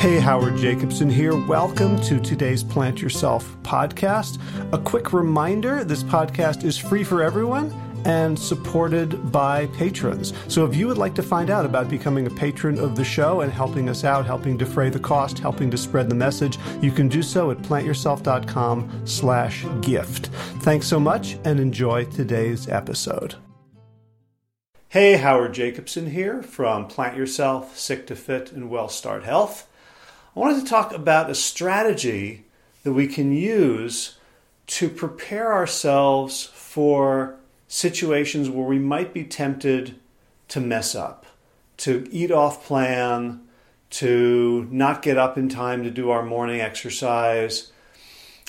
Hey, Howard Jacobson here. Welcome to today's Plant Yourself podcast. A quick reminder this podcast is free for everyone and supported by patrons. So if you would like to find out about becoming a patron of the show and helping us out, helping defray the cost, helping to spread the message, you can do so at plantyourself.com slash gift. Thanks so much and enjoy today's episode. Hey, Howard Jacobson here from Plant Yourself, Sick to Fit, and Well Start Health. I wanted to talk about a strategy that we can use to prepare ourselves for situations where we might be tempted to mess up, to eat off plan, to not get up in time to do our morning exercise,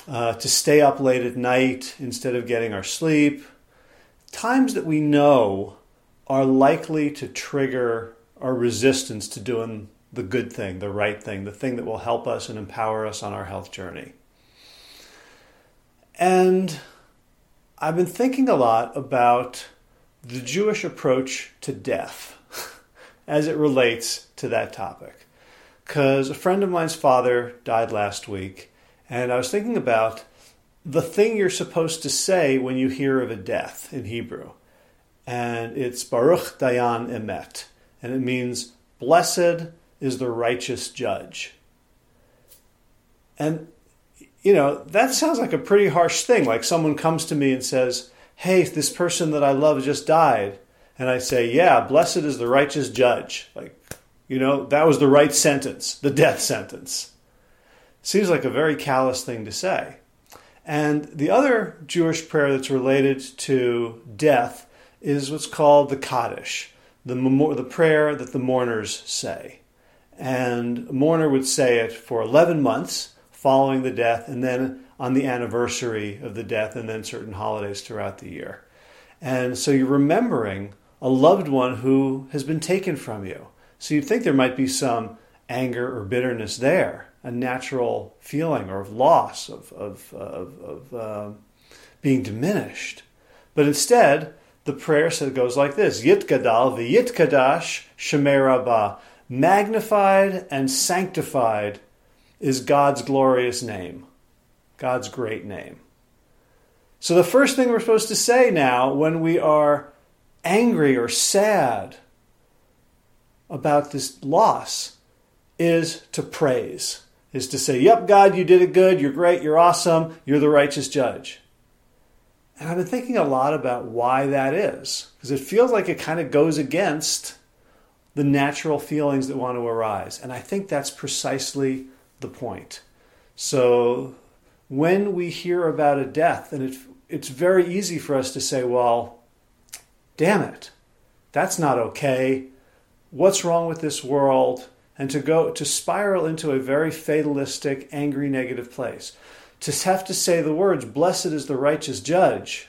uh, to stay up late at night instead of getting our sleep. Times that we know are likely to trigger our resistance to doing the good thing, the right thing, the thing that will help us and empower us on our health journey. And I've been thinking a lot about the Jewish approach to death as it relates to that topic. Because a friend of mine's father died last week, and I was thinking about the thing you're supposed to say when you hear of a death in Hebrew. And it's Baruch Dayan Emet, and it means blessed is the righteous judge. And, you know, that sounds like a pretty harsh thing. Like someone comes to me and says, Hey, this person that I love just died. And I say, Yeah, blessed is the righteous judge. Like, you know, that was the right sentence, the death sentence. Seems like a very callous thing to say. And the other Jewish prayer that's related to death is what's called the Kaddish, the, the prayer that the mourners say and mourner would say it for 11 months following the death and then on the anniversary of the death and then certain holidays throughout the year. And so you're remembering a loved one who has been taken from you. So you'd think there might be some anger or bitterness there, a natural feeling or of loss, of, of, of, of uh, being diminished. But instead, the prayer goes like this Yitgadal v'yitkadash shemerabah magnified and sanctified is God's glorious name, God's great name. So, the first thing we're supposed to say now when we are angry or sad about this loss is to praise, is to say, Yep, God, you did it good, you're great, you're awesome, you're the righteous judge. And I've been thinking a lot about why that is, because it feels like it kind of goes against the natural feelings that want to arise. And I think that's precisely the point. So when we hear about a death, and it, it's very easy for us to say, well, damn it, that's not okay. What's wrong with this world? And to go to spiral into a very fatalistic, angry, negative place. To have to say the words, blessed is the righteous judge,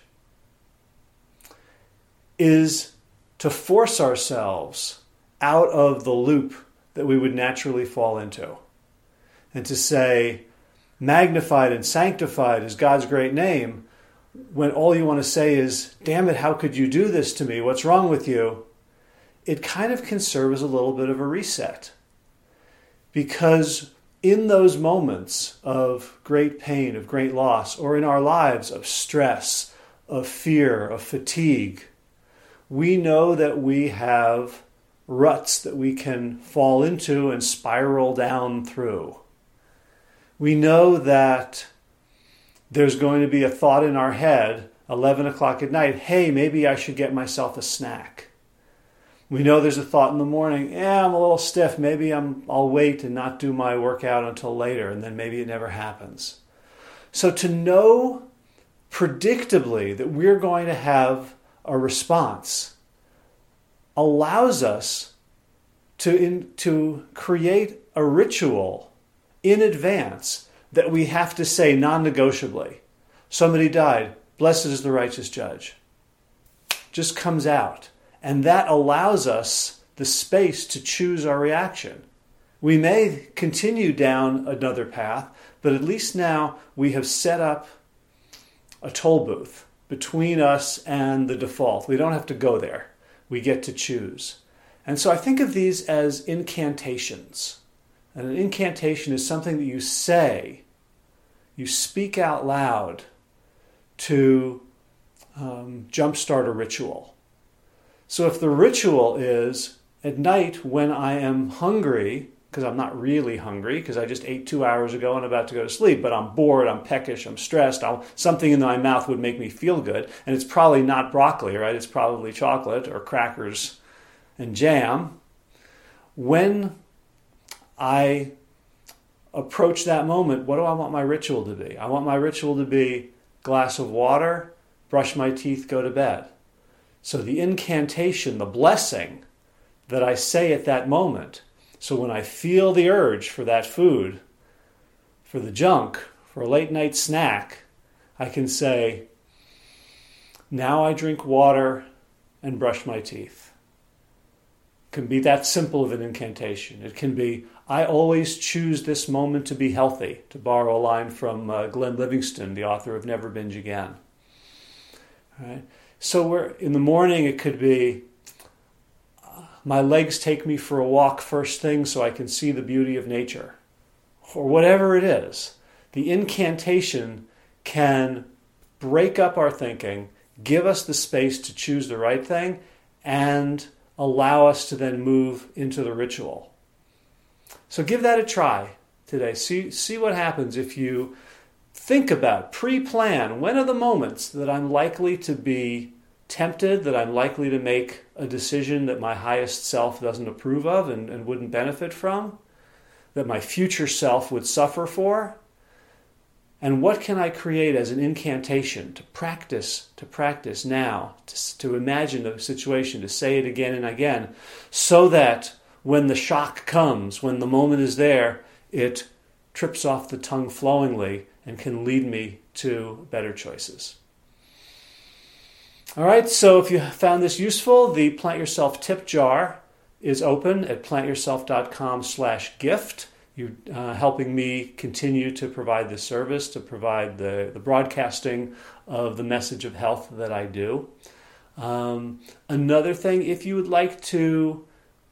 is to force ourselves out of the loop that we would naturally fall into. And to say, magnified and sanctified is God's great name, when all you want to say is, damn it, how could you do this to me? What's wrong with you? It kind of can serve as a little bit of a reset. Because in those moments of great pain, of great loss, or in our lives of stress, of fear, of fatigue, we know that we have ruts that we can fall into and spiral down through. We know that there's going to be a thought in our head, 11 o'clock at night, hey, maybe I should get myself a snack. We know there's a thought in the morning, yeah, I'm a little stiff, maybe I'm, I'll wait and not do my workout until later, and then maybe it never happens. So to know predictably that we're going to have a response allows us to, in, to create a ritual in advance that we have to say non negotiably. Somebody died, blessed is the righteous judge. Just comes out. And that allows us the space to choose our reaction. We may continue down another path, but at least now we have set up a toll booth between us and the default. We don't have to go there we get to choose. And so I think of these as incantations, And an incantation is something that you say, you speak out loud to um, jumpstart a ritual. So if the ritual is at night when I am hungry, because I'm not really hungry because I just ate two hours ago and I'm about to go to sleep, but I'm bored, I'm peckish, I'm stressed. I'll, something in my mouth would make me feel good, and it's probably not broccoli, right? It's probably chocolate or crackers and jam. When I approach that moment, what do I want my ritual to be? I want my ritual to be glass of water, brush my teeth, go to bed. So the incantation, the blessing that I say at that moment so when I feel the urge for that food, for the junk, for a late night snack, I can say, now I drink water and brush my teeth. It can be that simple of an incantation. It can be, I always choose this moment to be healthy, to borrow a line from uh, Glenn Livingston, the author of Never Binge Again. All right? So we're, in the morning, it could be, my legs take me for a walk first thing so I can see the beauty of nature, or whatever it is. The incantation can break up our thinking, give us the space to choose the right thing, and allow us to then move into the ritual. So give that a try today. See, see what happens if you think about, pre plan when are the moments that I'm likely to be tempted, that I'm likely to make a decision that my highest self doesn't approve of and, and wouldn't benefit from, that my future self would suffer for. And what can I create as an incantation to practice, to practice now, to, to imagine a situation, to say it again and again, so that when the shock comes, when the moment is there, it trips off the tongue flowingly and can lead me to better choices. All right, so if you found this useful, the Plant Yourself tip jar is open at plantyourself.com slash gift. You're uh, helping me continue to provide the service, to provide the, the broadcasting of the message of health that I do. Um, another thing, if you would like to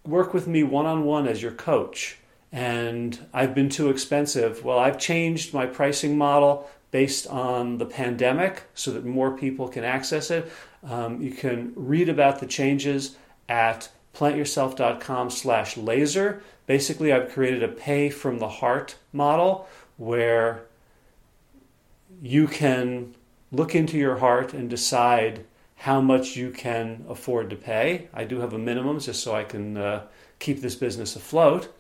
work with me one on one as your coach, and I've been too expensive, well, I've changed my pricing model based on the pandemic so that more people can access it. Um, you can read about the changes at plantyourself.com slash laser. Basically, I've created a pay from the heart model where you can look into your heart and decide how much you can afford to pay. I do have a minimum just so I can uh, keep this business afloat.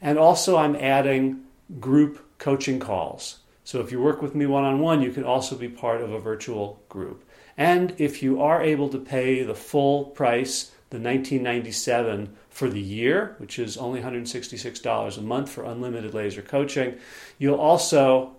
And also, I'm adding group coaching calls. So if you work with me one on one, you can also be part of a virtual group. And if you are able to pay the full price, the 1997 for the year, which is only $166 a month for unlimited laser coaching, you'll also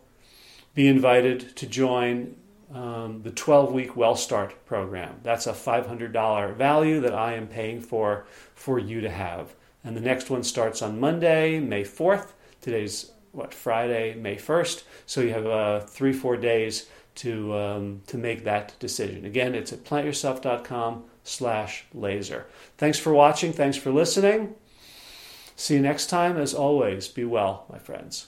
be invited to join um, the 12 week Well Start program. That's a $500 value that I am paying for for you to have. And the next one starts on Monday, May 4th. Today's what Friday, May 1st. So you have uh, three, four days to um, to make that decision. Again, it's at plantyourself.com slash laser. Thanks for watching. Thanks for listening. See you next time. As always, be well, my friends.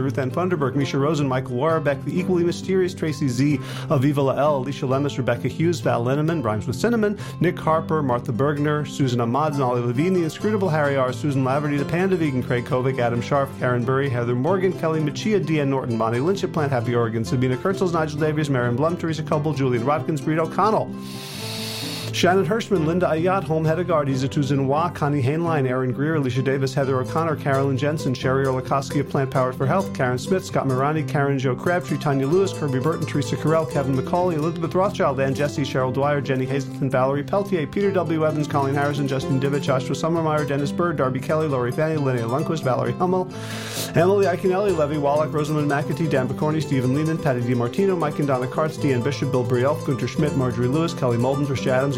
Ruth Ann Funderburg, Misha Rosen, Michael Warbeck, the equally mysterious Tracy Z, Aviva Lael, Alicia Lemus, Rebecca Hughes, Val Linneman, Rhymes with Cinnamon, Nick Harper, Martha Bergner, Susan Ahmad, Ollie Levine, the inscrutable Harry R., Susan Laverty, the Panda Vegan, Craig Kovic, Adam Sharf, Karen Burry, Heather Morgan, Kelly Machia, Deanne Norton, Bonnie Lynch at Plant Happy Oregon, Sabina Kurtzels, Nigel Davies, Marion Blum, Teresa Coble, Julian Watkins, Breed O'Connell. Shannon Hirschman, Linda Ayat, Home Hedegaard, Izatu Zinwa, Connie Hainline, Aaron Greer, Alicia Davis, Heather O'Connor, Carolyn Jensen, Sherry Olakoski of Plant Powered for Health, Karen Smith, Scott Mirani, Karen Joe Crabtree, Tanya Lewis, Kirby Burton, Teresa Carell, Kevin McCauley, Elizabeth Rothschild, Ann Jesse, Cheryl Dwyer, Jenny Hazelton, Valerie Peltier, Peter W. Evans, Colleen Harrison, Justin Divich, Joshua Summermeyer, Dennis Bird, Darby Kelly, Lori Fanny, Linnea Lundquist, Valerie Hummel, Emily Iaconelli, Levy Wallach, Rosamund McAtee, Dan Picorni, Stephen Lehman, Patty DiMartino, Mike and Donna Kartz, Deanne Bishop, Bill Brielf, Gunter Schmidt, Marjorie Lewis, Kelly Molden, Trish Adams,